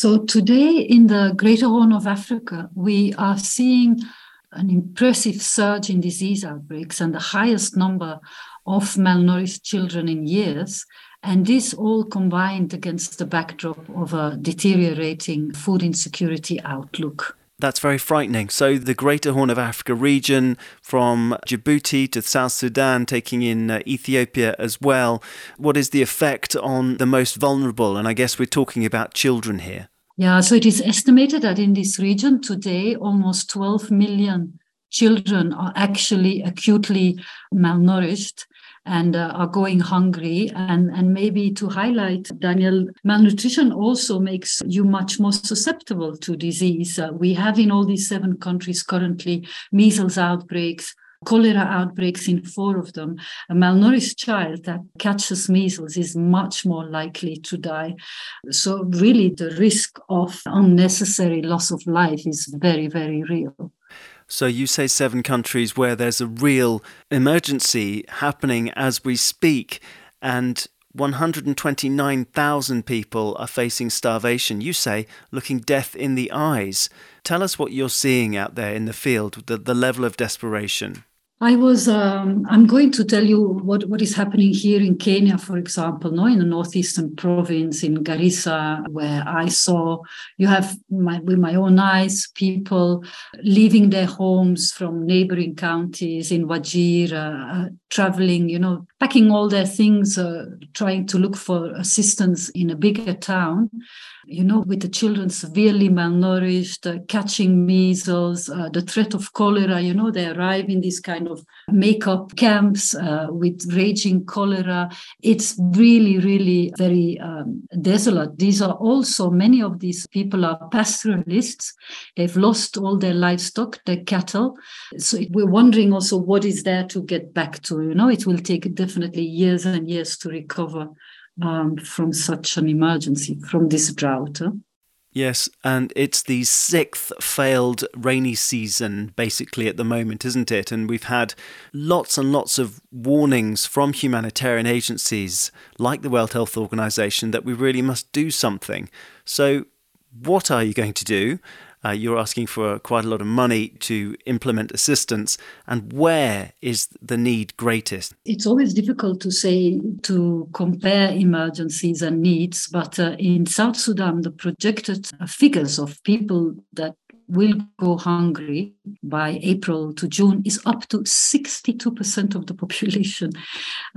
So today in the Greater Horn of Africa, we are seeing an impressive surge in disease outbreaks and the highest number of malnourished children in years. And this all combined against the backdrop of a deteriorating food insecurity outlook. That's very frightening. So, the Greater Horn of Africa region, from Djibouti to South Sudan, taking in uh, Ethiopia as well. What is the effect on the most vulnerable? And I guess we're talking about children here. Yeah, so it is estimated that in this region today, almost 12 million children are actually acutely malnourished and uh, are going hungry. And, and maybe to highlight, Daniel, malnutrition also makes you much more susceptible to disease. Uh, we have in all these seven countries currently measles outbreaks, cholera outbreaks in four of them. A malnourished child that catches measles is much more likely to die. So, really, the risk of unnecessary loss of life is very, very real. So you say seven countries where there's a real emergency happening as we speak, and 129,000 people are facing starvation. You say looking death in the eyes. Tell us what you're seeing out there in the field, the, the level of desperation. I was, um, I'm going to tell you what, what is happening here in Kenya, for example, no, in the northeastern province in Garissa, where I saw you have my, with my own eyes people leaving their homes from neighboring counties in Wajir, uh, traveling, you know, packing all their things, uh, trying to look for assistance in a bigger town you know, with the children severely malnourished, uh, catching measles, uh, the threat of cholera, you know, they arrive in these kind of makeup camps uh, with raging cholera. It's really, really very um, desolate. These are also, many of these people are pastoralists. They've lost all their livestock, their cattle. So we're wondering also what is there to get back to. You know, it will take definitely years and years to recover um, from such an emergency, from this drought. Yes, and it's the sixth failed rainy season basically at the moment, isn't it? And we've had lots and lots of warnings from humanitarian agencies like the World Health Organization that we really must do something. So, what are you going to do? Uh, you're asking for quite a lot of money to implement assistance. And where is the need greatest? It's always difficult to say to compare emergencies and needs, but uh, in South Sudan, the projected figures of people that will go hungry by April to June is up to 62% of the population.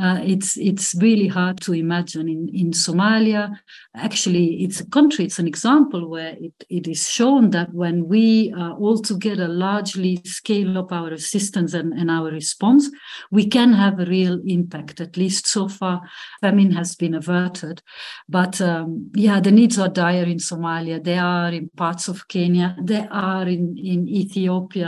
Uh, it's it's really hard to imagine. In, in Somalia, actually, it's a country, it's an example where it, it is shown that when we uh, all together largely scale up our assistance and, and our response, we can have a real impact. At least so far, famine has been averted. But um, yeah, the needs are dire in Somalia. They are in parts of Kenya. They are in, in Ethiopia,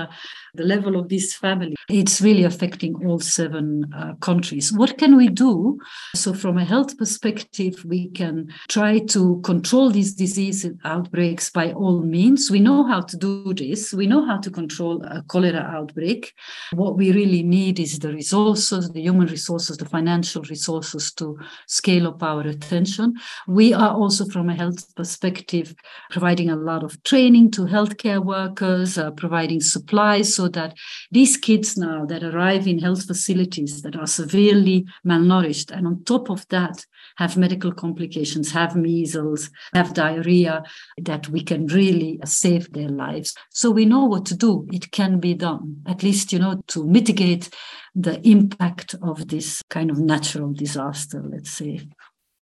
the level of this family, it's really affecting all seven uh, countries. What can we do? So, from a health perspective, we can try to control these disease outbreaks by all means. We know how to do this, we know how to control a cholera outbreak. What we really need is the resources, the human resources, the financial resources to scale up our attention. We are also, from a health perspective, providing a lot of training to healthcare workers, uh, providing supplies so that these kids now that arrive in health facilities that are severely malnourished and on top of that have medical complications, have measles, have diarrhea, that we can really save their lives. So we know what to do. It can be done, at least, you know, to mitigate the impact of this kind of natural disaster, let's say.